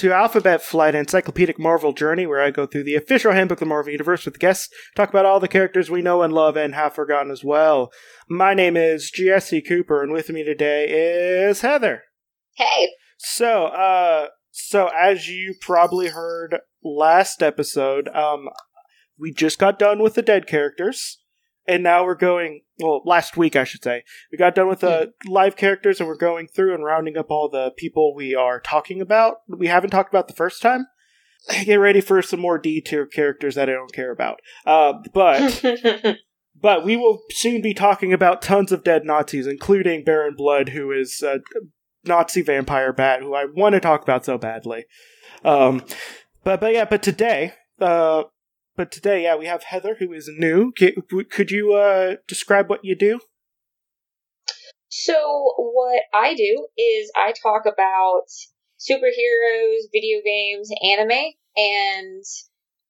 to Alphabet Flight Encyclopedic Marvel Journey, where I go through the official handbook of the Marvel Universe with guests, talk about all the characters we know and love and have forgotten as well. My name is Jesse Cooper, and with me today is Heather. Hey. So, uh, so as you probably heard last episode, um, we just got done with the dead characters, and now we're going. Well, last week I should say we got done with the live characters, and we're going through and rounding up all the people we are talking about. We haven't talked about the first time. Get ready for some more D tier characters that I don't care about. Uh, but but we will soon be talking about tons of dead Nazis, including Baron Blood, who is a Nazi vampire bat, who I want to talk about so badly. Um, but but yeah, but today, uh, but today, yeah, we have Heather, who is new. Could you uh, describe what you do? So what I do is I talk about superheroes, video games, anime, and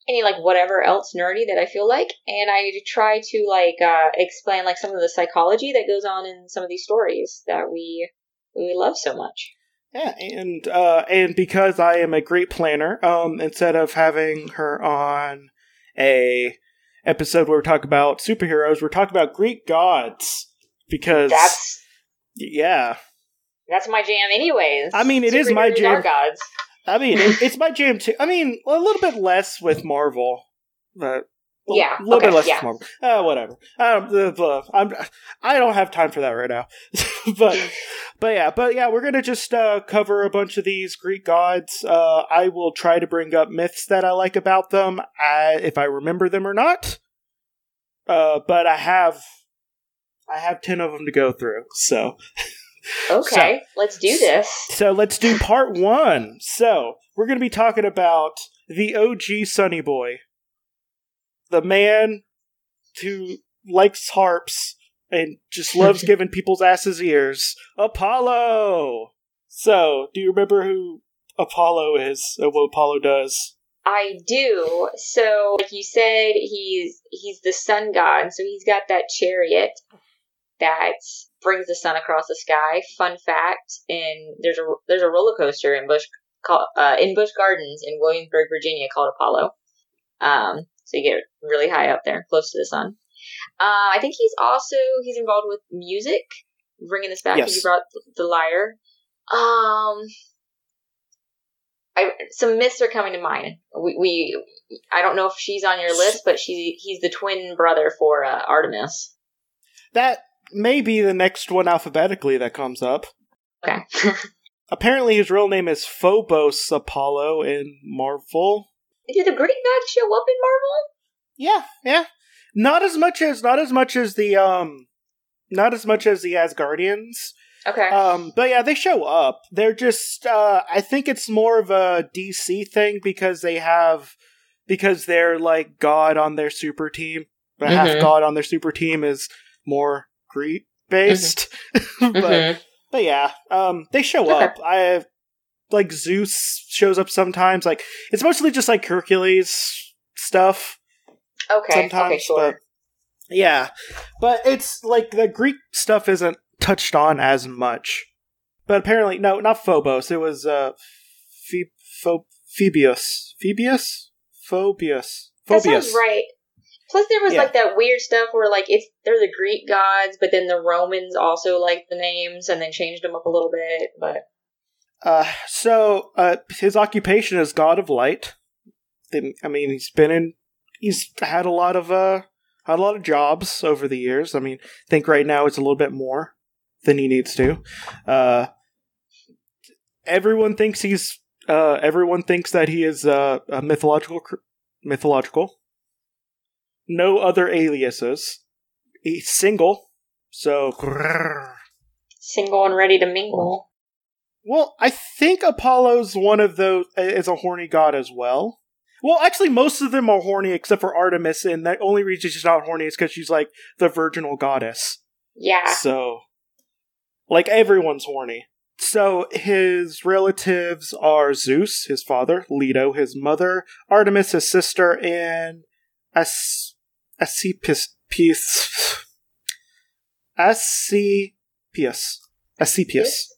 any like whatever else nerdy that I feel like, and I try to like uh, explain like some of the psychology that goes on in some of these stories that we we love so much. Yeah, and uh, and because I am a great planner, um, instead of having her on a episode where we talk about superheroes, we're talking about Greek gods because that's yeah, that's my jam, anyways. I mean, it is my jam. gods. I mean, it, it's my jam too. I mean, a little bit less with Marvel, but yeah, a little okay, bit less yeah. with Marvel. Uh, whatever. Um, I'm, I don't have time for that right now. but, but yeah, but yeah, we're gonna just uh, cover a bunch of these Greek gods. Uh, I will try to bring up myths that I like about them, I, if I remember them or not. Uh, but I have, I have ten of them to go through. So. Okay, so, let's do this. So let's do part one. So we're going to be talking about the OG Sonny Boy, the man who likes harps and just loves giving people's asses ears, Apollo. So, do you remember who Apollo is and what Apollo does? I do. So, like you said, he's he's the sun god, so he's got that chariot that brings the sun across the sky. Fun fact: and there's a there's a roller coaster in Busch uh, in Busch Gardens in Williamsburg, Virginia, called Apollo. Um, so you get really high up there, close to the sun. Uh, I think he's also he's involved with music. Bringing this back, yes. you brought the lyre. Um, I, some myths are coming to mind. We, we, I don't know if she's on your list, but she he's the twin brother for uh, Artemis. That may be the next one alphabetically that comes up. Okay. Apparently, his real name is Phobos Apollo in Marvel. Did the Greek gods show up in Marvel? Yeah, yeah. Not as much as not as much as the um, not as much as the Asgardians. Okay. Um, but yeah, they show up. They're just uh, I think it's more of a DC thing because they have because they're like God on their super team. The mm-hmm. half God on their super team is more Greek based. Mm-hmm. but mm-hmm. but yeah, um, they show okay. up. I like Zeus shows up sometimes. Like it's mostly just like Hercules stuff. Okay. Sometimes, okay, sure. But, yeah, but it's like the Greek stuff isn't touched on as much. But apparently, no, not Phobos. It was uh, Phoe- Pho- Phoebius. Phoebius. Phobius. That sounds right. Plus, there was yeah. like that weird stuff where like it's they're the Greek gods, but then the Romans also liked the names and then changed them up a little bit. But uh, so uh, his occupation is god of light. I mean, he's been in. He's had a lot of uh, had a lot of jobs over the years. I mean, I think right now it's a little bit more than he needs to. Uh, everyone thinks he's. Uh, everyone thinks that he is uh, a mythological. Mythological. No other aliases. He's single, so. Single and ready to mingle. Well, I think Apollo's one of those is a horny god as well. Well, actually, most of them are horny except for Artemis, and the only reason she's not horny is because she's like the virginal goddess. Yeah. So, like everyone's horny. So his relatives are Zeus, his father, Leto, his mother, Artemis, his sister, and As Asclepius. Asclepius. Asclepius.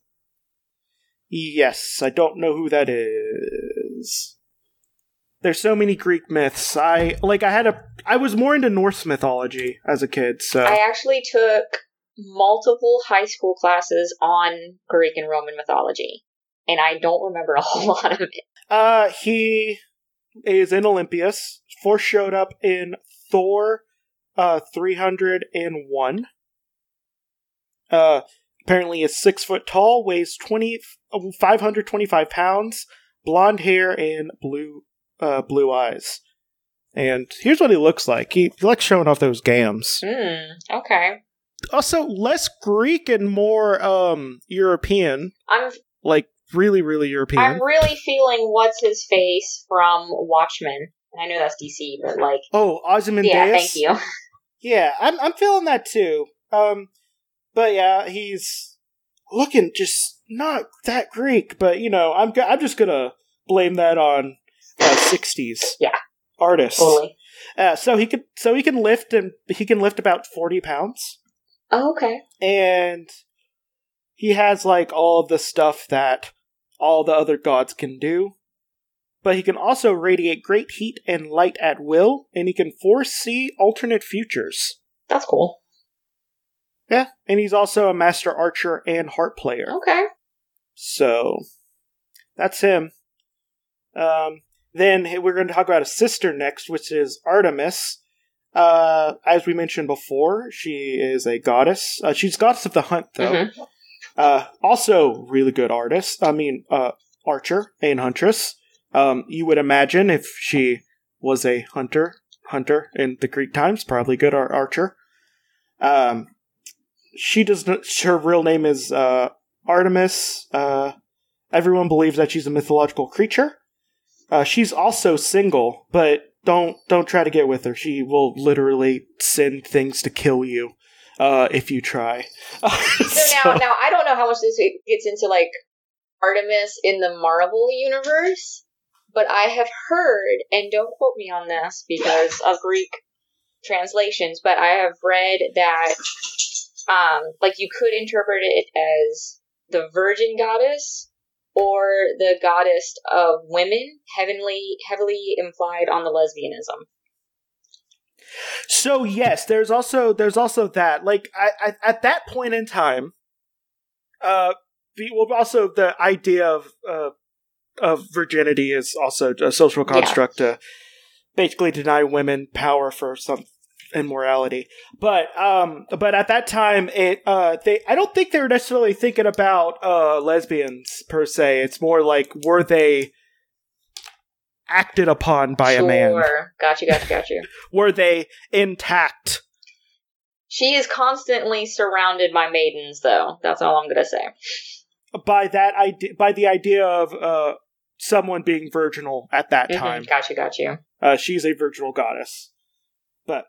Yes, I don't know who that is. There's so many Greek myths. I like I had a I was more into Norse mythology as a kid, so I actually took multiple high school classes on Greek and Roman mythology, and I don't remember a whole lot of it. uh he is in Olympus. First showed up in Thor uh 301. Uh apparently is 6 foot tall, weighs 20 525 pounds, blonde hair and blue uh blue eyes. And here's what he looks like. He, he likes showing off those gams. Hmm. Okay. also less Greek and more um European, I'm like really really European. I'm really feeling what's his face from Watchmen. I know that's DC, but like, oh, Ozymandias. yeah, thank you. Yeah, I'm I'm feeling that too. Um, but yeah, he's looking just not that Greek. But you know, I'm I'm just gonna blame that on uh, '60s Yeah. artist. Uh, so he could so he can lift and he can lift about forty pounds. Oh, okay. and he has like all of the stuff that all the other gods can do. But he can also radiate great heat and light at will, and he can foresee alternate futures. That's cool. Yeah, and he's also a master archer and harp player. Okay. So that's him. Um, then we're going to talk about a sister next, which is Artemis. Uh, as we mentioned before, she is a goddess. Uh, she's goddess of the hunt, though. Mhm. Uh, also, really good artist. I mean, uh, archer and huntress. Um, you would imagine if she was a hunter, hunter in the Greek times, probably good ar- archer. Um, she does not. Her real name is uh, Artemis. Uh, everyone believes that she's a mythological creature. Uh, she's also single, but don't don't try to get with her. She will literally send things to kill you uh, if you try. So now, now I don't know how much this gets into like Artemis in the Marvel universe, but I have heard, and don't quote me on this because of Greek translations, but I have read that, um, like you could interpret it as the Virgin Goddess or the Goddess of Women, heavenly, heavily implied on the lesbianism. So yes, there's also there's also that like I, I, at that point in time, uh, the, well also the idea of uh, of virginity is also a social construct to basically deny women power for some immorality. But um, but at that time, it uh, they I don't think they were necessarily thinking about uh lesbians per se. It's more like were they acted upon by a man? Sure. Got you, got you, got you. Were they intact? She is constantly surrounded by maidens, though. That's all I'm gonna say. by that idea by the idea of uh someone being virginal at that Mhm, time Got you, got you. uh she's a virginal goddess but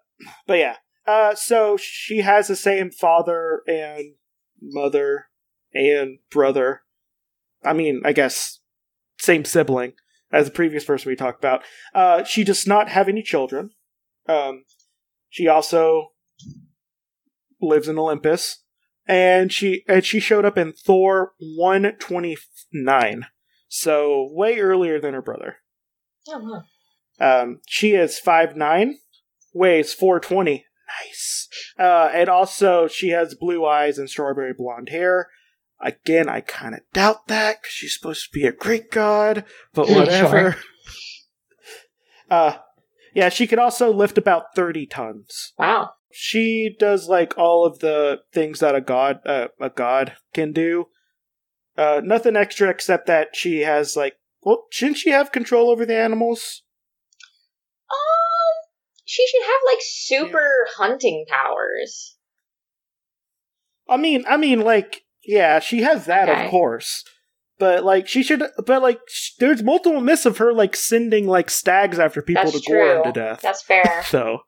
but yeah. Uh so she has the same father and mother and brother. I mean i guess same sibling as the previous person we talked about. Uh she does not have any children. Um she also lives in olympus. And she and she showed up in Thor 129. So way earlier than her brother. Oh, Um, she is 5'9, weighs 420. Nice. Uh, and also she has blue eyes and strawberry blonde hair. Again, I kind of doubt that because she's supposed to be a Greek god, but whatever. uh, yeah, she can also lift about 30 tons Wow. she does like all of the things that a god uh, a god can do. Uh, nothing extra except that she has like well, shouldn't she have control over the animals? She should have like super hunting powers. I mean, I mean, like yeah, she has that Okay. of course, but like she should, but like sh- there's multiple myths of her like sending like stags after people That's to gore them to death. That's fair. so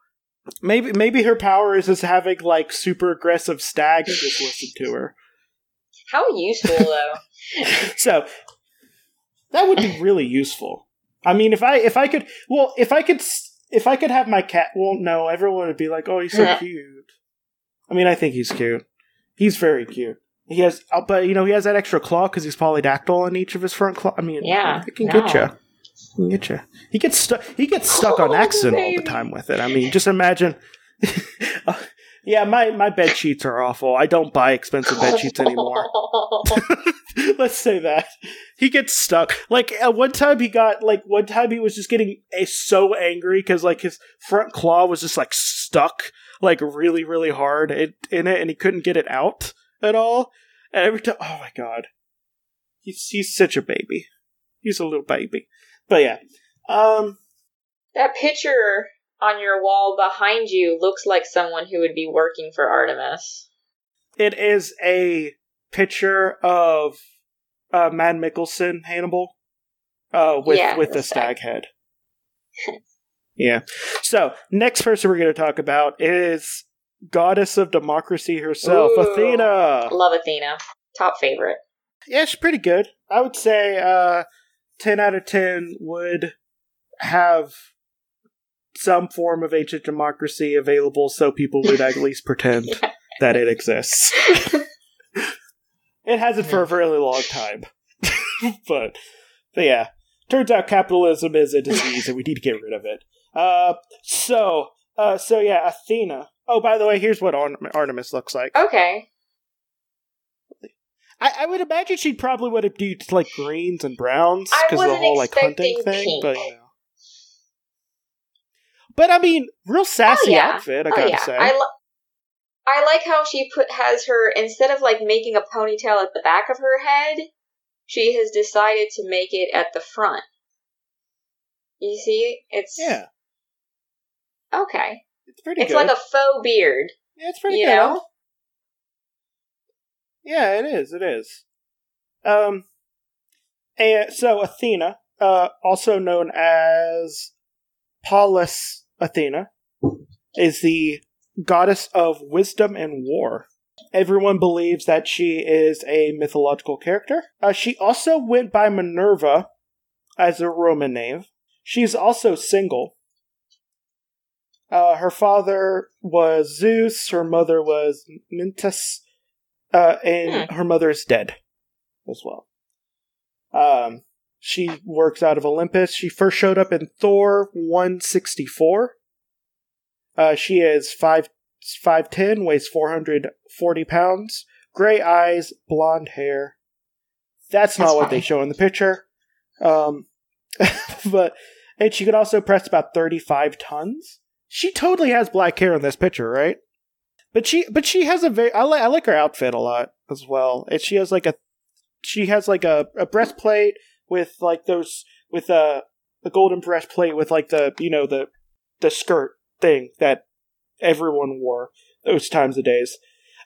maybe maybe her power is just having like super aggressive stags just listen to her. How useful though. so that would be really useful. I mean, if I if I could, well, if I could, s- if I could have my cat. Well, no, everyone would be like, "Oh, he's so cute." I mean, I think he's cute. He's very cute. He has, uh, but you know, he has that extra claw because he's polydactyl on each of his front claw. I mean, Yeah, it can no. get you. He get you. He gets stuck. He gets stuck on Oh, accident all the time with it. I mean, just imagine. Uh, yeah, my my bed sheets are awful. I don't buy expensive bed sheets anymore. Let's say that he gets stuck. Like at one time, he got like one time he was just getting a, so angry because like his front claw was just like stuck like really really hard in, in it, and he couldn't get it out at all. And every time, oh my god, he's he's such a baby. He's a little baby. But yeah, um, that picture on your wall behind you looks like someone who would be working for Artemis. it is a picture of uh, Mads Mikkelsen Hannibal uh, with Yeah, with the the stag head. yeah. So next person we're going to talk about is goddess of democracy herself, Ooh. Athena. Love Athena. Top favorite. Yeah, she's pretty good. I would say uh, ten out of ten would have some form of ancient democracy available, so people would at least pretend that it exists. it hasn't for a really long time, but, but yeah, turns out capitalism is a disease, and we need to get rid of it. Uh, so, uh, so yeah, Athena. Oh, by the way, here's what Artemis looks like. Okay. I, I would imagine she probably would have used like greens and browns because of the whole like hunting expecting thing. But you know, but I mean, real sassy yeah. outfit. I oh gotta yeah. say. I li- I like how she put has her instead of like making a ponytail at the back of her head, she has decided to make it at the front. You see? It's yeah, Okay. it's pretty It's good. like a faux beard, yeah, it's pretty you good. know? Yeah, it is. It is. Um, and so Athena, uh, also known as Pallas Athena, is the goddess of wisdom and war. Everyone believes that she is a mythological character. Uh, she also went by Minerva as a Roman name. She's also single. Uh, her father was Zeus, her mother was Mintus, uh, and her mother is dead as well. Um, she works out of Olympus. She first showed up in Thor 164. Uh, she is 5, 5'10, weighs 440 pounds, gray eyes, blonde hair. That's not That's what they show in the picture. Um, but, and she could also press about 35 tons. She totally has black hair in this picture, right? But she, but she has a very. I like. I like her outfit a lot as well. And she has like a, she has like a, a breastplate with like those with a a golden breastplate with like the you know the the skirt thing that everyone wore those times of days.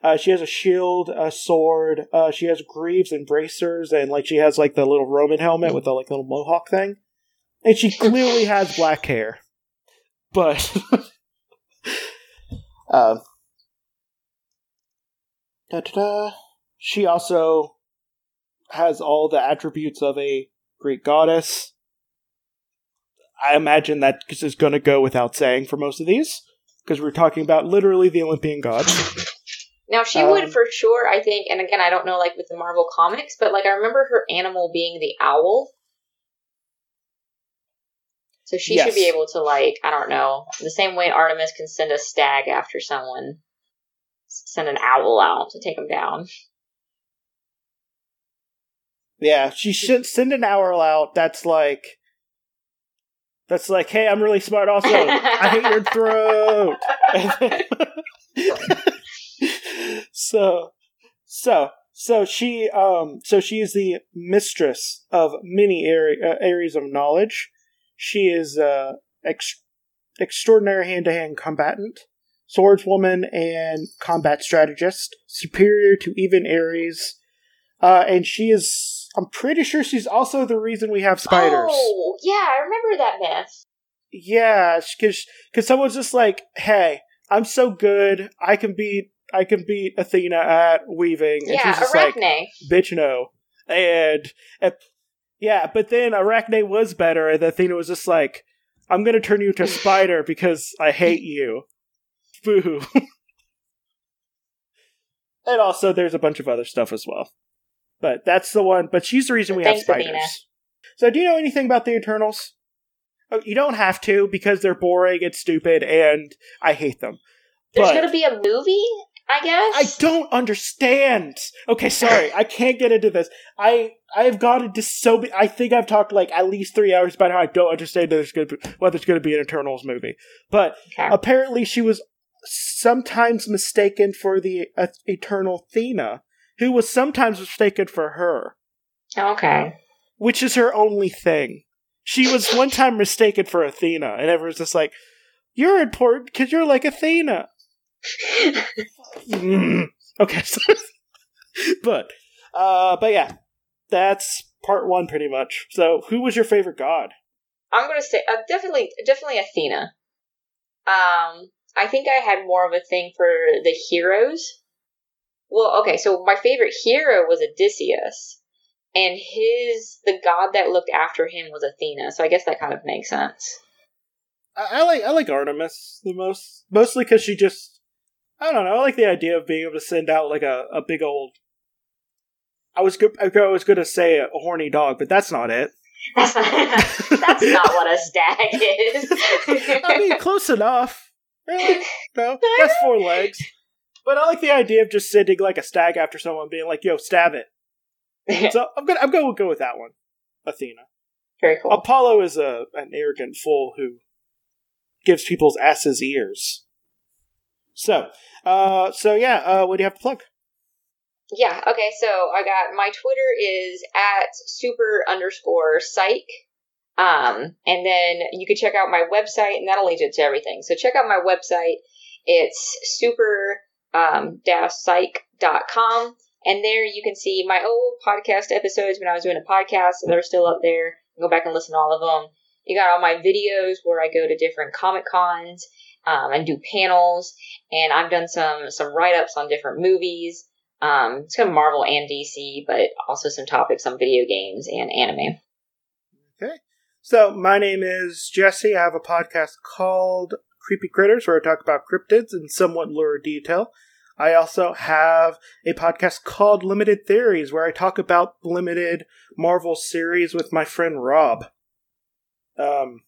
Uh, she has a shield, a sword. Uh, she has greaves and bracers, and like she has like the little Roman helmet with the like little mohawk thing. And she clearly has black hair, but da-da-da. she also has all the attributes of a Greek goddess. I imagine that is going to go without saying for most of these, because we're talking about literally the Olympian gods. Now she Um, would for sure, I think, and again, I don't know like with the Marvel comics, but like I remember her animal being the owl. So she Yes. should be able to like, I don't know, the same way Artemis can send a stag after someone, send an owl out to take them down. Yeah, she should send an owl out. That's like, that's like, hey, I'm really smart. Also, I hate your throat. so, so, so she, um, so she is the mistress of many area, uh, areas of knowledge. She is uh, ex- extraordinary hand-to-hand combatant, swordswoman, and combat strategist, superior to even Ares. Uh, and she is. I'm pretty sure she's also the reason we have spiders. Oh, yeah, I remember that myth. Yeah, because because someone's just like, "Hey, I'm so good. I can beat I can beat Athena at weaving," and yeah, she's just like, Arachne. "Bitch, no." And, and yeah, but then Arachne was better, and Athena was just like, "I'm gonna turn you into a spider because I hate you." Boo. and also, there's a bunch of other stuff as well, but that's the one. But she's the reason we have spiders. Athena. So, do you know anything about the Eternals? Oh, You don't have to because they're boring and stupid, and I hate them. There's But- gonna be a movie, I guess. I don't understand. Okay, sorry, I can't get into this. I I've gone into so. Be- I think I've talked like at least three hours about how I don't understand that there's be, whether it's going to be an Eternals movie. But Okay. apparently, she was sometimes mistaken for the uh, Eternal Athena, who was sometimes mistaken for her, Okay. which is her only thing. She was one time mistaken for Athena, and everyone's just like, "You're important because you're like Athena." Mm. Okay, but uh, but yeah, that's part one pretty much. So, who was your favorite god? I'm gonna say uh, definitely, definitely Athena. Um, I think I had more of a thing for the heroes. Well, okay, so my favorite hero was Odysseus, and his the god that looked after him was Athena. So I guess that kind of makes sense. I, I like I like Artemis the most, mostly because she just I don't know. I like the idea of being able to send out like a, a big old. I was go- I was going to say a, a horny dog, but that's not it. That's not, that's not what a stag is. I mean, close enough. Really? No, that's four legs. But I like the idea of just sending like a stag after someone, being like, "Yo, stab it." So I'm gonna I'm gonna go with that one, Athena. Very cool. Apollo is a an arrogant fool who gives people's asses ears. So, uh, so yeah, uh, what do you have to plug? Yeah, okay, so I got my Twitter is at super underscore psych. Um, and then you can check out my website, and that'll lead you to everything. So check out my website. It's super um, psych.com. And there you can see my old podcast episodes when I was doing a podcast. They're still up there. Go back and listen to all of them. You got all my videos where I go to different comic cons um, and do panels. And I've done some some write ups on different movies. Um, it's kind of Marvel and DC, but also some topics on video games and anime. Okay. So, my name is Jesse. I have a podcast called Creepy Critters where I talk about cryptids in somewhat lurid detail. I also have a podcast called Limited Theories where I talk about limited Marvel series with my friend Rob. Um,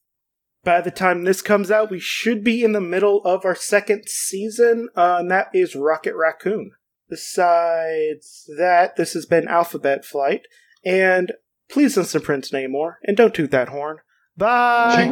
by the time this comes out, we should be in the middle of our second season, uh, and that is Rocket Raccoon. Besides that, this has been Alphabet Flight, and please listen to Prince Namor, and don't toot that horn. Bye!